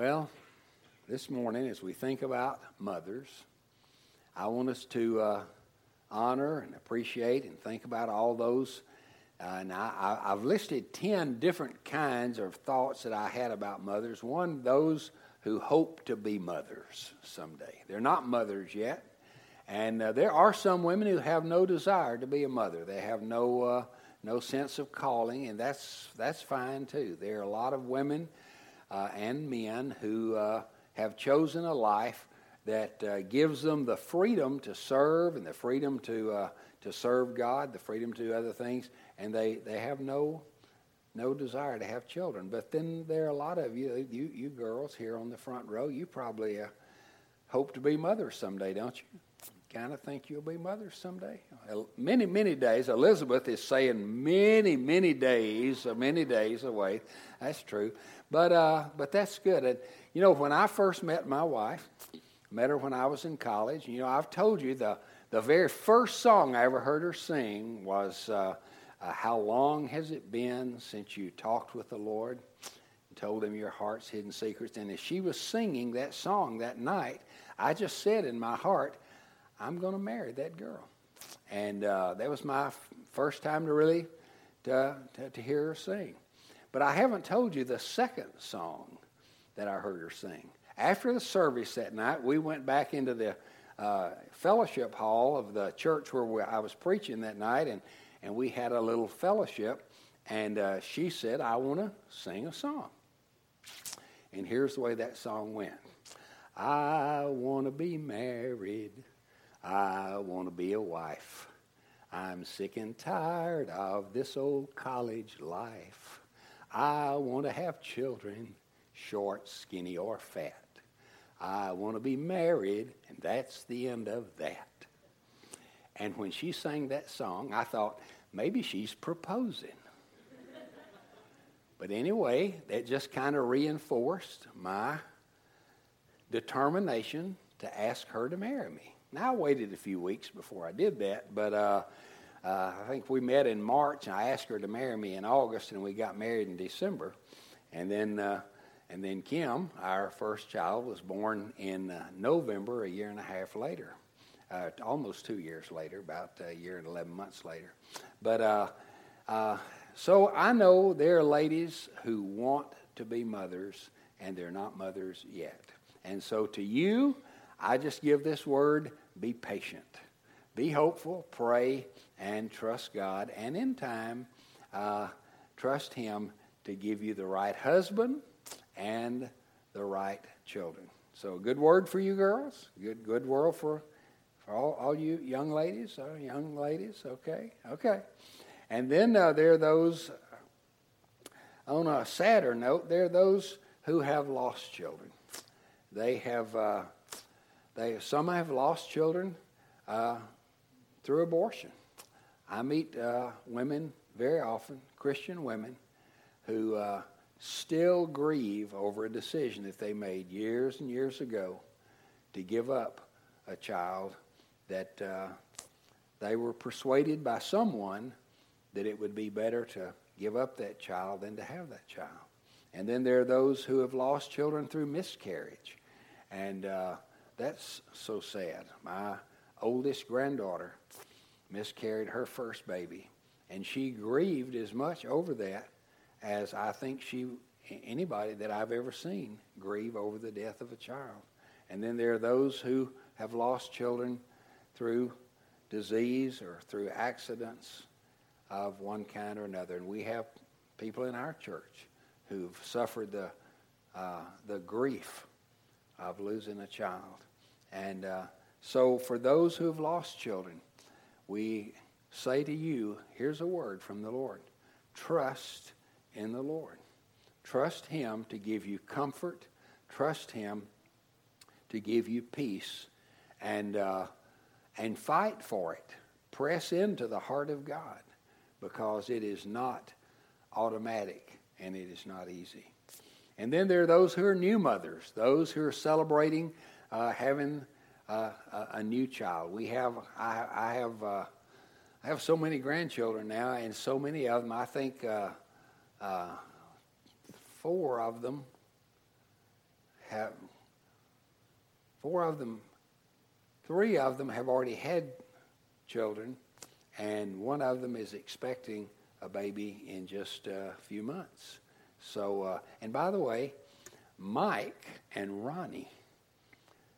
Well, this morning, as we think about mothers, I want us to uh, honor and appreciate and think about all those. Uh, and I, have listed 10 different kinds of thoughts that I had about mothers. One, those who hope to be mothers someday. They're not mothers yet. And uh, there are some women who have no desire to be a mother. They have no, uh, no sense of calling, and that's, that's fine too. There are a lot of women and men who uh, have chosen a life that uh, gives them the freedom to serve and the freedom to, uh, to serve God, the freedom to do other things, and they, they have no, no desire to have children. But then there are a lot of you, you, you girls here on the front row, you probably uh, hope to be mothers someday, don't you? Kind of think you'll be mothers someday. Many, many days. Elizabeth is saying many, many days, many days away. That's true. But, uh, but that's good. And, you know, when I first met my wife, met her when I was in college, you know, I've told you the, the very first song I ever heard her sing was uh, uh, How Long Has It Been Since You Talked with the Lord? and told him your heart's hidden secrets. And as she was singing that song that night, I just said in my heart, I'm going to marry that girl. And uh, that was my f- first time to really to, to, to hear her sing. But I haven't told you the second song that I heard her sing. After the service that night, we went back into the uh, fellowship hall of the church where we, I was preaching that night, and, and we had a little fellowship. And uh, she said, I want to sing a song. And here's the way that song went I want to be married. I want to be a wife. I'm sick and tired of this old college life. I want to have children, short, skinny, or fat. I want to be married, and that's the end of that. And when she sang that song, I thought, maybe she's proposing. but anyway, that just kind of reinforced my determination to ask her to marry me. Now, I waited a few weeks before I did that, but uh, uh, I think we met in March, and I asked her to marry me in August, and we got married in December. And then, uh, and then Kim, our first child, was born in uh, November, a year and a half later, uh, almost two years later, about a year and 11 months later. But uh, uh, so I know there are ladies who want to be mothers, and they're not mothers yet. And so to you, I just give this word be patient. Be hopeful, pray, and trust God. And in time, uh, trust Him to give you the right husband and the right children. So, good word for you girls. Good, good word for, for all, all you young ladies. Uh, young ladies, okay, okay. And then uh, there are those, on a sadder note, there are those who have lost children. They have, uh, they some have lost children uh, through abortion. I meet uh, women very often, Christian women, who uh, still grieve over a decision that they made years and years ago to give up a child that uh, they were persuaded by someone that it would be better to give up that child than to have that child. And then there are those who have lost children through miscarriage. And uh, that's so sad. My oldest granddaughter miscarried her first baby, and she grieved as much over that as I think she anybody that I've ever seen grieve over the death of a child. And then there are those who have lost children through disease or through accidents of one kind or another. And we have people in our church who've suffered the, uh, the grief of losing a child. And uh, so, for those who have lost children, we say to you, here's a word from the Lord trust in the Lord. Trust Him to give you comfort, trust Him to give you peace, and, uh, and fight for it. Press into the heart of God because it is not automatic and it is not easy. And then there are those who are new mothers, those who are celebrating uh, having a, a, new child. We have, I, I have, uh, I have so many grandchildren now, and so many of them. I think uh, uh, four of them have, four of them, three of them have already had children, and one of them is expecting a baby in just a few months. So, uh, and by the way, Mike and Ronnie,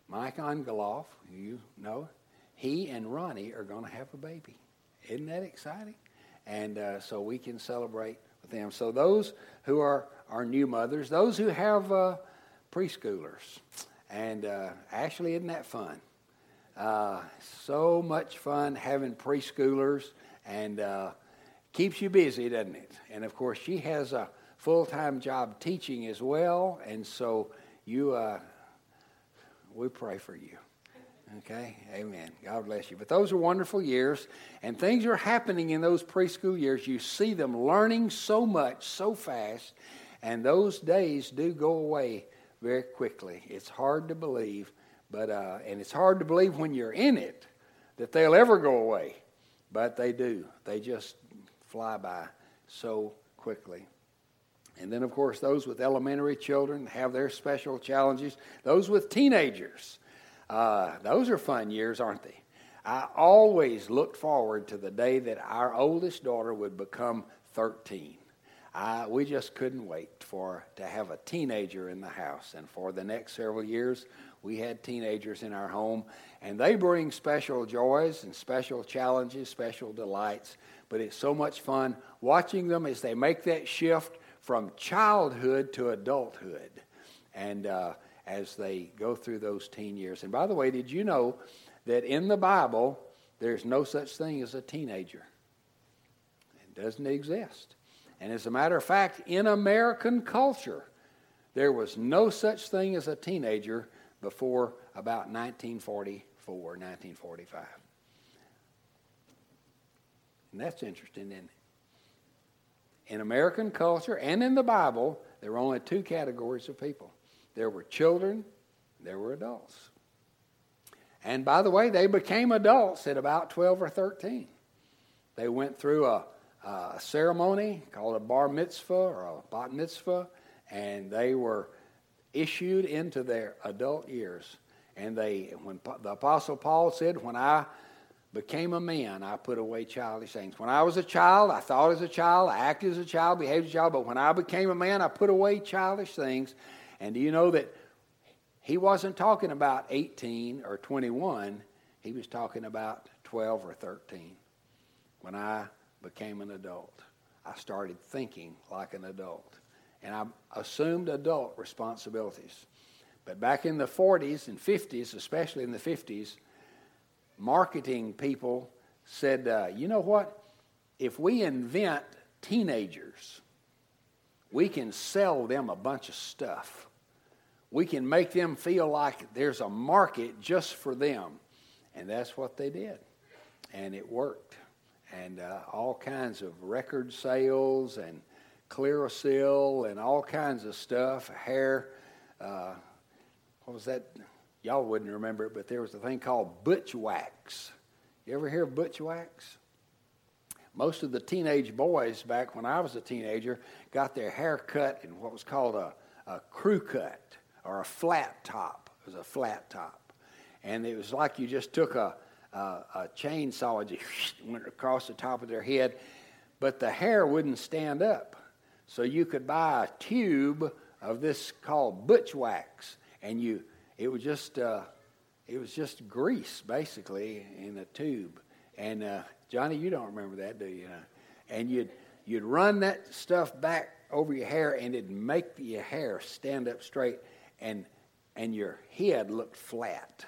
Mike Ongoloff, you know, he and Ronnie are going to have a baby. Isn't that exciting? And uh, so we can celebrate with them. So those who are, are new mothers, those who have uh, preschoolers, and uh, Ashley, isn't that fun? Uh, so much fun having preschoolers, and uh, keeps you busy, doesn't it? And of course, she has a full time job teaching as well, and so you, uh, we pray for you. Okay, amen. God bless you. But those are wonderful years, and things are happening in those preschool years. You see them learning so much, so fast, and those days do go away very quickly. It's hard to believe, but uh, and it's hard to believe when you're in it that they'll ever go away, but they do. They just fly by so quickly. And then, of course, those with elementary children have their special challenges. Those with teenagers uh, those are fun years, aren't they? I always looked forward to the day that our oldest daughter would become 13. I, we just couldn't wait for to have a teenager in the house. And for the next several years, we had teenagers in our home, and they bring special joys and special challenges, special delights. But it's so much fun watching them as they make that shift from childhood to adulthood. And uh, as they go through those teen years. And by the way, did you know that in the Bible, there's no such thing as a teenager? It doesn't exist. And as a matter of fact, in American culture, there was no such thing as a teenager before about 1944, 1945. And that's interesting, isn't it? In American culture and in the Bible, there were only two categories of people there were children, there were adults. And by the way, they became adults at about 12 or 13. They went through a, a ceremony called a bar mitzvah or a bat mitzvah, and they were issued into their adult years. And they, when the Apostle Paul said, When I became a man, I put away childish things. When I was a child, I thought as a child, I acted as a child, behaved as a child, but when I became a man, I put away childish things. And do you know that he wasn't talking about 18 or 21, he was talking about 12 or 13. When I became an adult, I started thinking like an adult. And I assumed adult responsibilities. But back in the 40s and 50s, especially in the 50s, marketing people said, uh, you know what? If we invent teenagers, we can sell them a bunch of stuff we can make them feel like there's a market just for them. And that's what they did. And it worked. And uh, all kinds of record sales and Clearasil and all kinds of stuff, hair. Uh, what was that? Y'all wouldn't remember it, but there was a thing called butch wax. You ever hear of butch wax? Most of the teenage boys back when I was a teenager got their hair cut in what was called a, a crew cut or a flat top. It was a flat top. And it was like you just took a, a, a chainsaw and just went across the top of their head, but the hair wouldn't stand up. So you could buy a tube of this called butch wax, and you it was just uh, it was just grease basically in a tube. And uh, Johnny, you don't remember that, do you? And you'd you'd run that stuff back over your hair, and it'd make your hair stand up straight and and your head looked flat.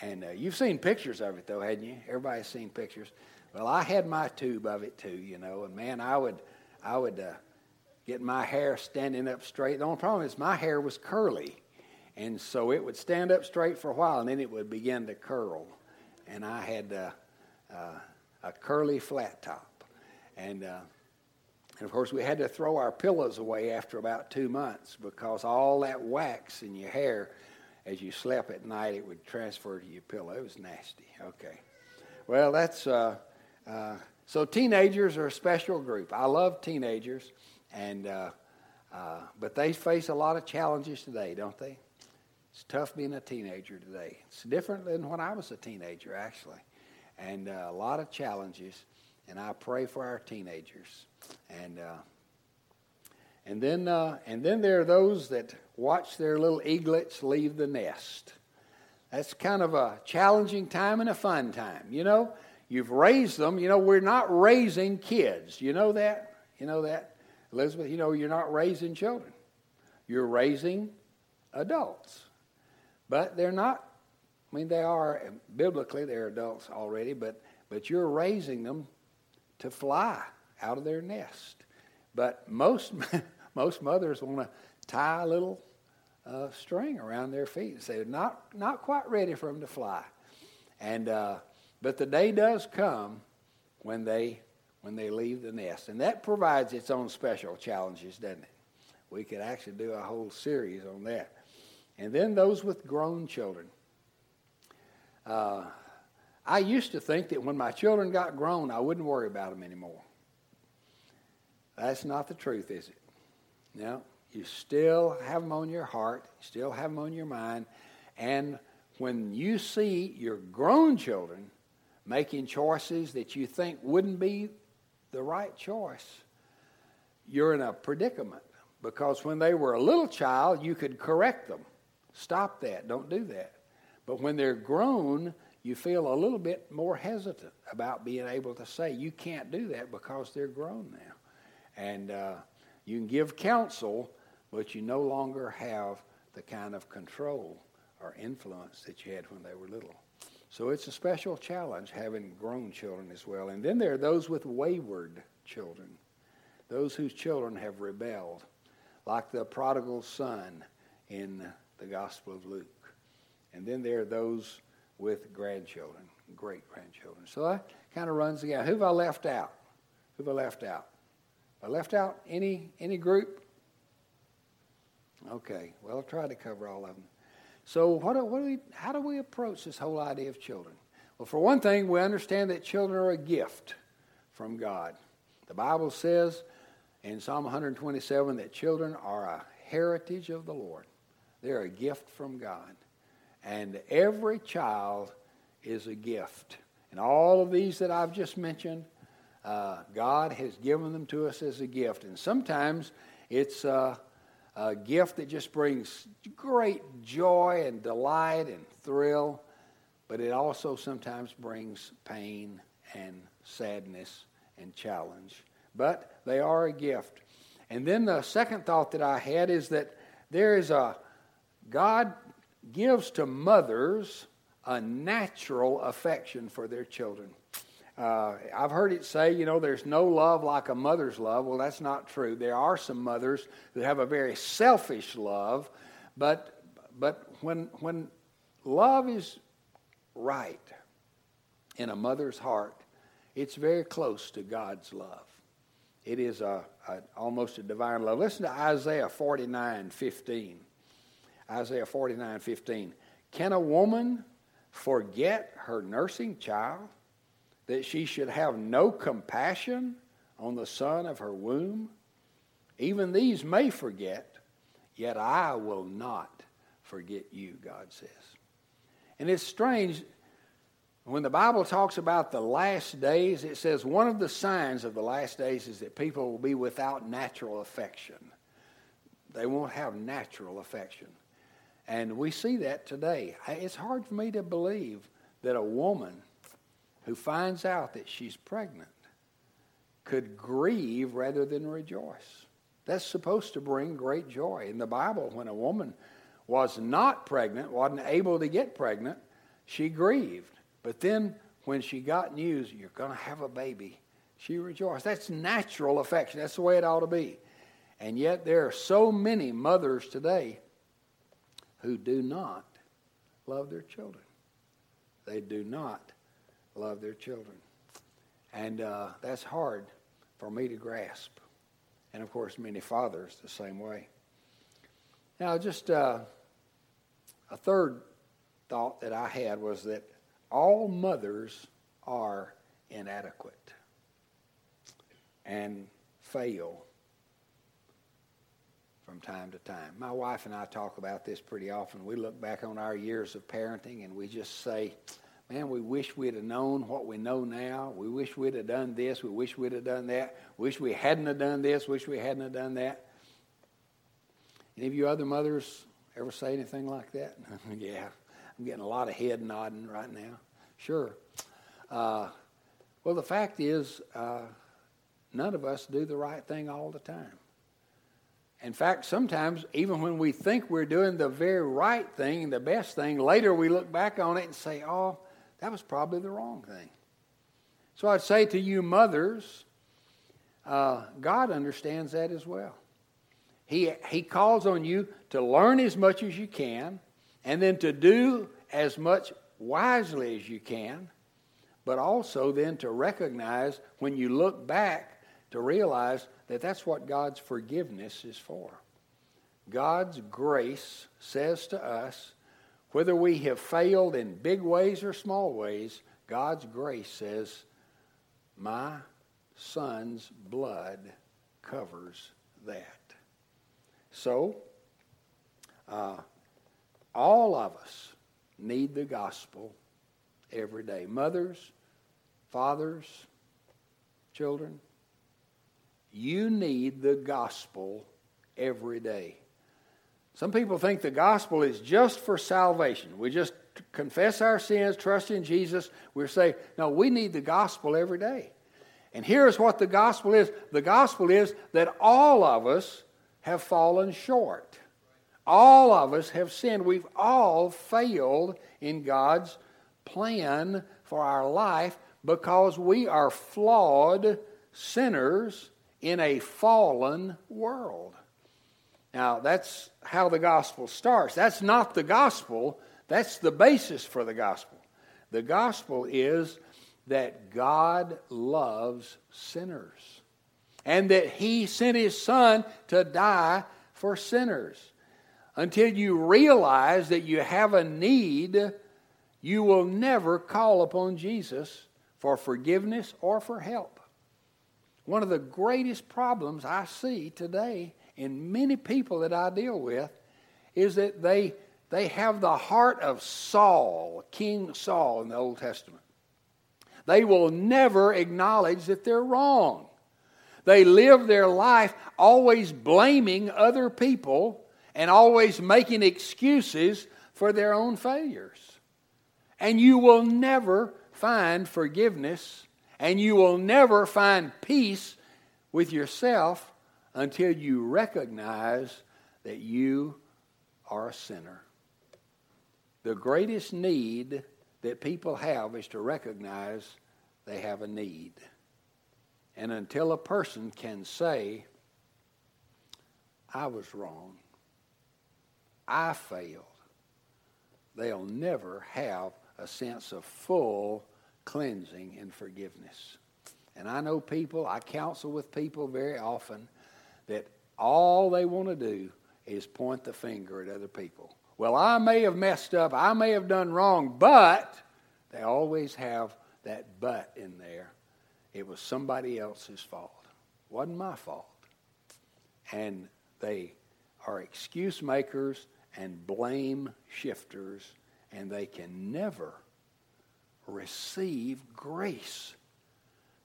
And uh, you've seen pictures of it though, hadn't you? Everybody's seen pictures. Well, I had my tube of it too, you know, and man, I would I would uh, get my hair standing up straight. The only problem is my hair was curly, and so it would stand up straight for a while, and then it would begin to curl, and I had uh, uh a curly flat top, and uh, and of course, we had to throw our pillows away after about two months because all that wax in your hair, as you slept at night, it would transfer to your pillow. It was nasty. Okay. Well, that's uh, uh, so. Teenagers are a special group. I love teenagers, and uh, but they face a lot of challenges today, don't they? It's tough being a teenager today. It's different than when I was a teenager, actually, and uh, a lot of challenges. And I pray for our teenagers. And uh, and then uh, and then there are those that watch their little eaglets leave the nest. That's kind of a challenging time and a fun time. You know, you've raised them. You know, we're not raising kids. You know that. You know that, Elizabeth. You know, you're not raising children. You're raising adults. But they're not, I mean, they are, biblically, they're adults already, but, but you're raising them to fly out of their nest. But most, most mothers want to tie a little uh, string around their feet and say, not, not quite ready for them to fly. And, uh, but the day does come when they, when they leave the nest. And that provides its own special challenges, doesn't it? We could actually do a whole series on that. And then those with grown children. Uh, I used to think that when my children got grown, I wouldn't worry about them anymore. That's not the truth, is it? No. You still have them on your heart, you still have them on your mind. And when you see your grown children making choices that you think wouldn't be the right choice, you're in a predicament. Because when they were a little child, you could correct them. Stop that. Don't do that. But when they're grown, you feel a little bit more hesitant about being able to say, you can't do that because they're grown now. And uh, you can give counsel, but you no longer have the kind of control or influence that you had when they were little. So it's a special challenge having grown children as well. And then there are those with wayward children, those whose children have rebelled, like the prodigal son in the Gospel of Luke. And then there are those with grandchildren, great grandchildren. So that kind of runs the gamut. Who have I left out? Who have I left out? I left out any any group? Okay, well I'll try to cover all of them. So what, do, what do we, how do we approach this whole idea of children? Well, for one thing, we understand that children are a gift from God. The Bible says in Psalm 127 that children are a heritage of the Lord. They're a gift from God. And every child is a gift. And all of these that I've just mentioned, uh, God has given them to us as a gift. And sometimes it's uh, a gift that just brings great joy and delight and thrill, but it also sometimes brings pain and sadness and challenge. But they are a gift. And then the second thought that I had is that there is a God gives to mothers a natural affection for their children. Uh, I've heard it say, you know, there's no love like a mother's love. Well, that's not true. There are some mothers that have a very selfish love, but but when when love is right in a mother's heart, it's very close to God's love. It is a, a almost a divine love. Listen to Isaiah 49, 15. Isaiah 49 15. Can a woman forget her nursing child, that she should have no compassion on the son of her womb? Even these may forget, yet I will not forget you, God says. And it's strange, when the Bible talks about the last days, it says one of the signs of the last days is that people will be without natural affection. They won't have natural affection. And we see that today. It's hard for me to believe that a woman who finds out that she's pregnant could grieve rather than rejoice. That's supposed to bring great joy. In the Bible, when a woman was not pregnant, wasn't able to get pregnant, she grieved. But then when she got news, you're going to have a baby, she rejoiced. That's natural affection. That's the way it ought to be. And yet there are so many mothers today who do not love their children. They do not love their children. And uh, that's hard for me to grasp. And of course, many fathers the same way. Now, just uh, a third thought that I had was that all mothers are inadequate and fail from time to time. My wife and I talk about this pretty often. We look back on our years of parenting and we just say, man, we wish we'd have known what we know now. We wish we'd have done this. We wish we'd have done that. Wish we hadn't have done this. Wish we hadn't have done that. Any of you other mothers ever say anything like that? yeah, I'm getting a lot of head nodding right now. Sure. Uh, well, the fact is, uh, none of us do the right thing all the time. In fact, sometimes, even when we think we're doing the very right thing, the best thing, later we look back on it and say, oh, that was probably the wrong thing. So I'd say to you, mothers, uh, God understands that as well. He, he calls on you to learn as much as you can and then to do as much wisely as you can, but also then to recognize when you look back to realize that that's what God's forgiveness is for. God's grace says to us, whether we have failed in big ways or small ways, God's grace says, My son's blood covers that. So, uh, all of us need the gospel every day. Mothers, fathers, children, you need the gospel every day. Some people think the gospel is just for salvation. We just confess our sins, trust in Jesus. We say, no, we need the gospel every day. And here's what the gospel is the gospel is that all of us have fallen short. All of us have sinned. We've all failed in God's plan for our life because we are flawed sinners in a fallen world. Now, that's how the gospel starts. That's not the gospel, that's the basis for the gospel. The gospel is that God loves sinners and that He sent His Son to die for sinners. Until you realize that you have a need, you will never call upon Jesus for forgiveness or for help. One of the greatest problems I see today in many people that I deal with is that they, they have the heart of Saul, King Saul in the Old Testament. They will never acknowledge that they're wrong. They live their life always blaming other people and always making excuses for their own failures. And you will never find forgiveness and you will never find peace with yourself until you recognize that you are a sinner. The greatest need that people have is to recognize they have a need. And until a person can say, I was wrong, I failed, they'll never have a sense of full cleansing and forgiveness. And I know people, I counsel with people very often that all they want to do is point the finger at other people. Well, I may have messed up, I may have done wrong, but they always have that but in there. It was somebody else's fault. It wasn't my fault. And they are excuse makers and blame shifters, and they can never receive grace.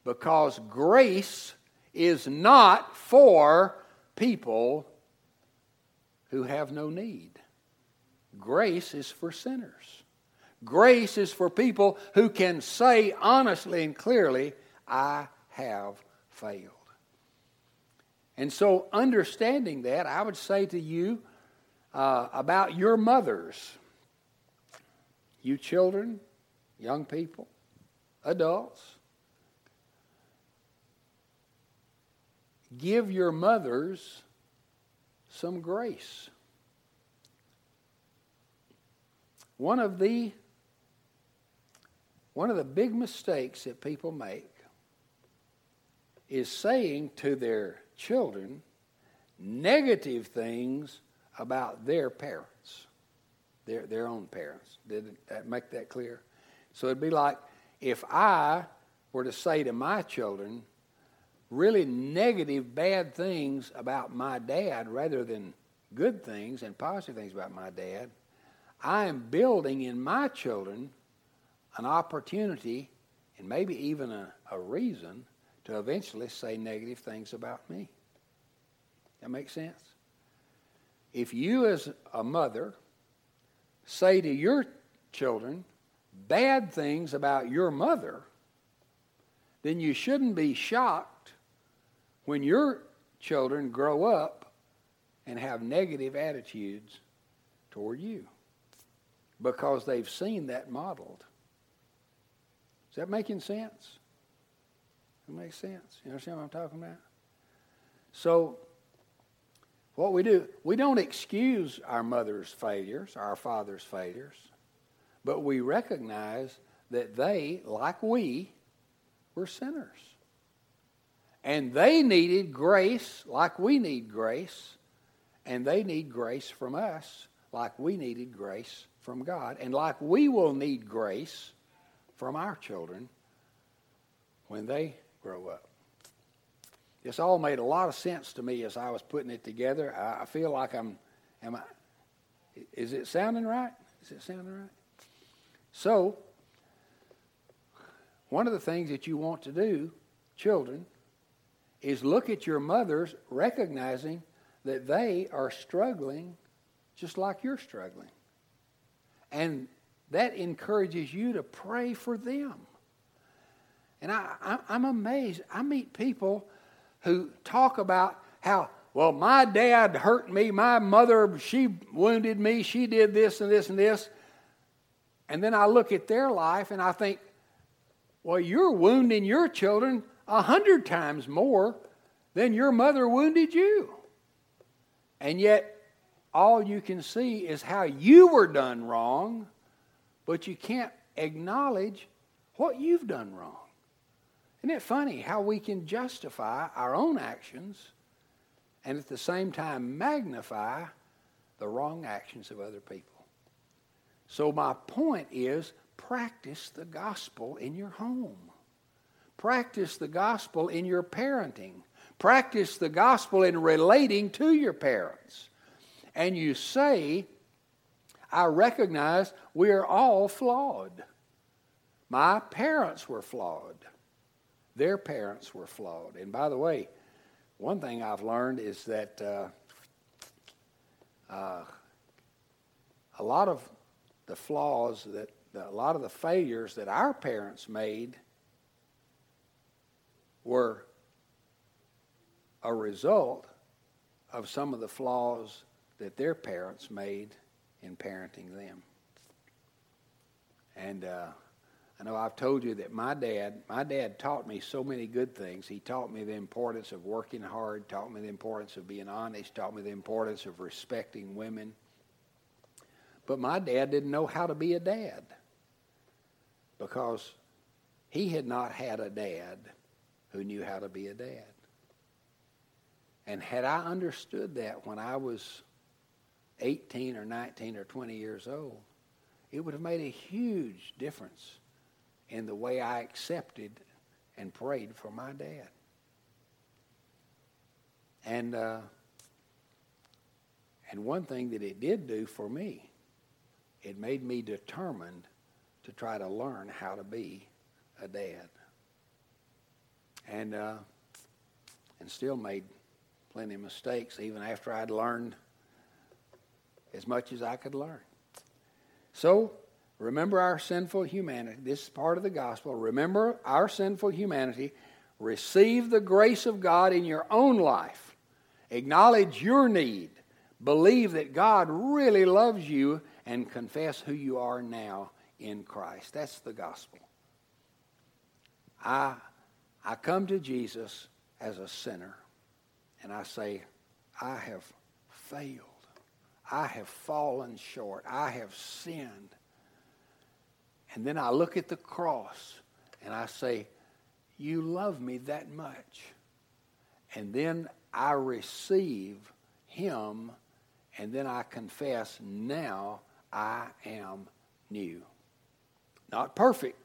Because grace is not for people who have no need. Grace is for sinners. Grace is for people who can say honestly and clearly, I have failed. And so, understanding that, I would say to you uh, about your mothers, you children, young people, adults. Give your mothers some grace. One of the one of the big mistakes that people make is saying to their children negative things about their parents, their, their own parents. Did that make that clear? So it'd be like if I were to say to my children, really negative, bad things about my dad rather than good things and positive things about my dad, I am building in my children an opportunity and maybe even a, a reason to eventually say negative things about me. That makes sense? If you, as a mother, say to your children bad things about your mother, then you shouldn't be shocked when your children grow up and have negative attitudes toward you because they've seen that modeled. Is that making sense? It makes sense. You understand what I'm talking about? So, what we do, we don't excuse our mother's failures, our father's failures, but we recognize that they, like we, were sinners. And they needed grace like we need grace, and they need grace from us like we needed grace from God, and like we will need grace from our children when they grow up. This all made a lot of sense to me as I was putting it together. I, feel like I'm, am I, is it sounding right? Is it sounding right? So, one of the things that you want to do, children, is look at your mothers recognizing that they are struggling just like you're struggling. And that encourages you to pray for them. And I, am amazed. I meet people who talk about how, well, my dad hurt me, my mother, she wounded me, she did this and this and this. And then I look at their life and I think, well, you're wounding your children a hundred times more than your mother wounded you. And yet, all you can see is how you were done wrong, but you can't acknowledge what you've done wrong. Isn't it funny how we can justify our own actions and at the same time magnify the wrong actions of other people? So, my point is practice the gospel in your home, practice the gospel in your parenting, practice the gospel in relating to your parents. And you say, I recognize we are all flawed. My parents were flawed. Their parents were flawed. And by the way, one thing I've learned is that uh, uh, a lot of the flaws that a lot of the failures that our parents made were a result of some of the flaws that their parents made in parenting them. And uh, I know I've told you that my dad, my dad taught me so many good things. He taught me the importance of working hard, taught me the importance of being honest, taught me the importance of respecting women. But my dad didn't know how to be a dad because he had not had a dad who knew how to be a dad. And had I understood that when I was 18 or 19 or 20 years old, it would have made a huge difference in the way I accepted and prayed for my dad. And uh, and one thing that it did do for me, it made me determined to try to learn how to be a dad. And uh, and still made plenty of mistakes even after I'd learned as much as I could learn. So Remember our sinful humanity. This is part of the gospel. Remember our sinful humanity. Receive the grace of God in your own life. Acknowledge your need. Believe that God really loves you and confess who you are now in Christ. That's the gospel. I, I come to Jesus as a sinner and I say, I have failed. I have fallen short. I have sinned. And then I look at the cross and I say, You love me that much. And then I receive Him and then I confess, Now I am new. Not perfect,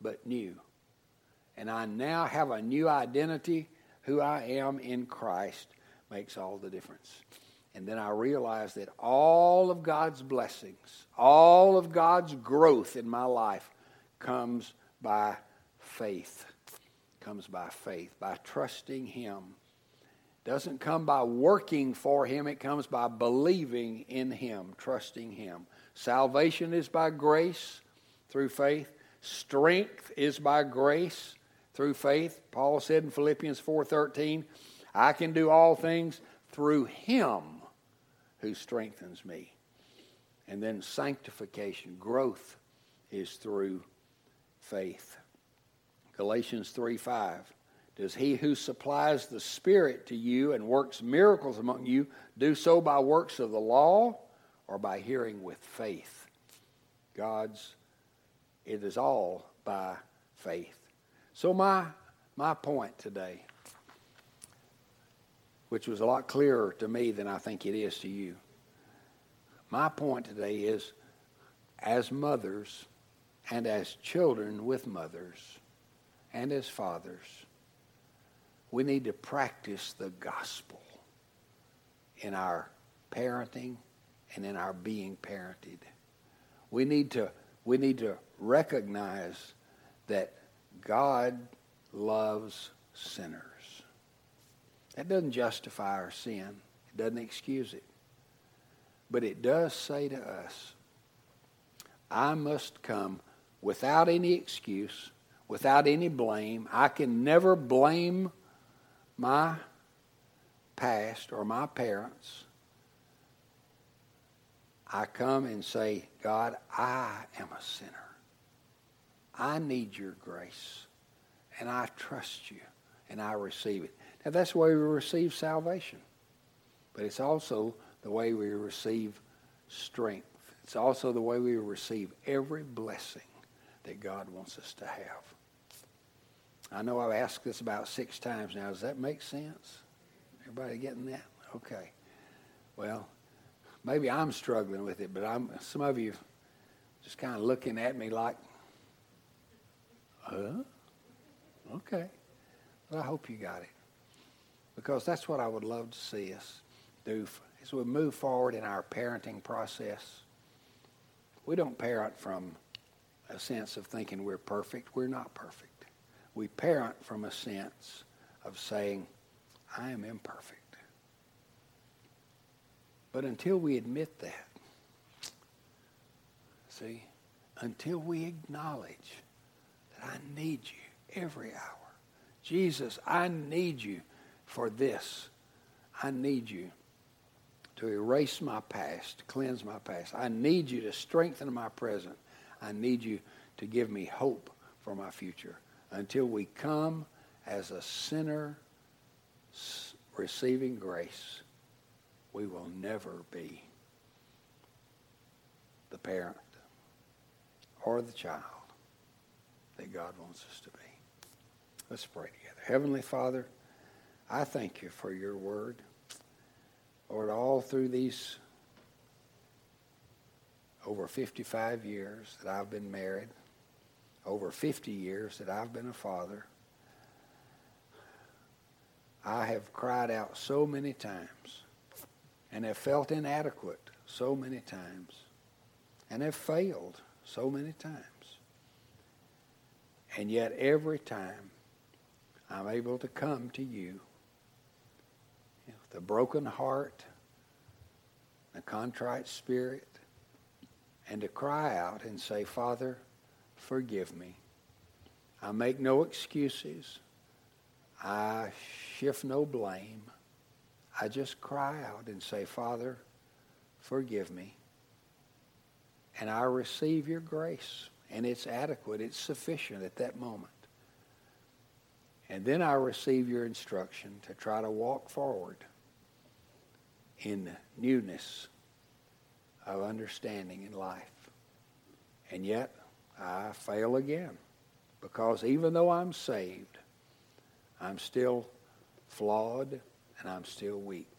but new. And I now have a new identity who I am in Christ makes all the difference. And then I realized that all of God's blessings, all of God's growth in my life comes by faith. Comes by faith, by trusting Him. Doesn't come by working for Him, it comes by believing in Him, trusting Him. Salvation is by grace through faith. Strength is by grace through faith. Paul said in Philippians 4:13, I can do all things through him who strengthens me. And then sanctification, growth is through faith. Galatians 3 5. Does he who supplies the Spirit to you and works miracles among you do so by works of the law or by hearing with faith? God's, it is all by faith. So, my, my point today, which was a lot clearer to me than I think it is to you, my point today is as mothers and as children with mothers and as fathers, we need to practice the gospel in our parenting and in our being parented. We need to, we need to recognize that God loves sinners. That doesn't justify our sin. It doesn't excuse it. But it does say to us, I must come without any excuse, without any blame. I can never blame my past or my parents. I come and say, God, I am a sinner. I need your grace, and I trust you, and I receive it. Now, that's the way we receive salvation, but it's also the way we receive strength. It's also the way we receive every blessing that God wants us to have. I know I've asked this about six times now. Does that make sense? Everybody getting that? Okay. Well, maybe I'm struggling with it, but I'm, some of you just kind of looking at me like, huh? Okay. Well, I hope you got it. Because that's what I would love to see us do as we move forward in our parenting process. We don't parent from a sense of thinking we're perfect. We're not perfect. We parent from a sense of saying, I am imperfect. But until we admit that, see, until we acknowledge that I need you every hour, Jesus, I need you for this. I need you to erase my past, to cleanse my past. I need you to strengthen my present. I need you to give me hope for my future. Until we come as a sinner receiving grace, we will never be the parent or the child that God wants us to be. Let's pray together. Heavenly Father, I thank you for your word. Lord, all through these over 55 years that I've been married, over 50 years that I've been a father, I have cried out so many times and have felt inadequate so many times and have failed so many times. And yet every time I'm able to come to you with a broken heart, a contrite spirit, and to cry out and say, Father, forgive me. I make no excuses. I shift no blame. I just cry out and say, Father, forgive me. And I receive your grace. And it's adequate, it's sufficient at that moment. And then I receive your instruction to try to walk forward in newness of understanding in life. And yet, I fail again because even though I'm saved, I'm still flawed and I'm still weak.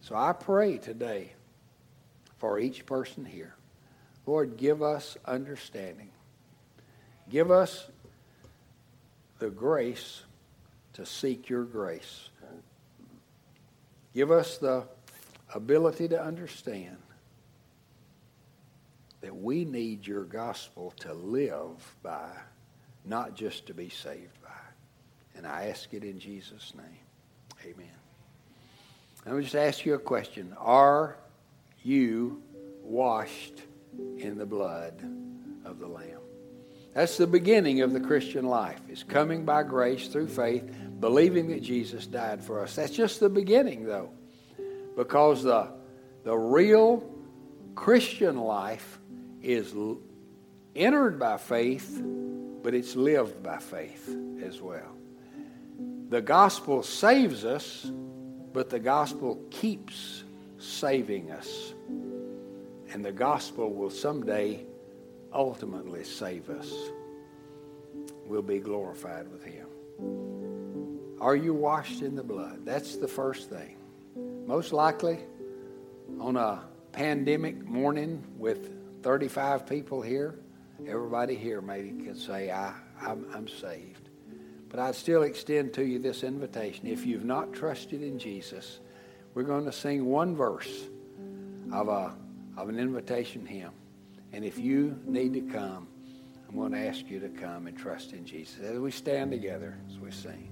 So I pray today for each person here. Lord, give us understanding. Give us the grace to seek your grace. Give us the ability to understand that we need your gospel to live by, not just to be saved by. And I ask it in Jesus' name. Amen. Let me just ask you a question. Are you washed in the blood of the Lamb? That's the beginning of the Christian life. Is coming by grace through faith, believing that Jesus died for us. That's just the beginning, though, because the the real Christian life is entered by faith, but it's lived by faith as well. The gospel saves us, but the gospel keeps saving us. And the gospel will someday ultimately save us. We'll be glorified with Him. Are you washed in the blood? That's the first thing. Most likely, on a pandemic morning with 35 people here, everybody here maybe could say, I, I'm, I'm saved. But I'd still extend to you this invitation. If you've not trusted in Jesus, we're going to sing one verse of, a, of an invitation hymn. And if you need to come, I'm going to ask you to come and trust in Jesus. As we stand together, as we sing.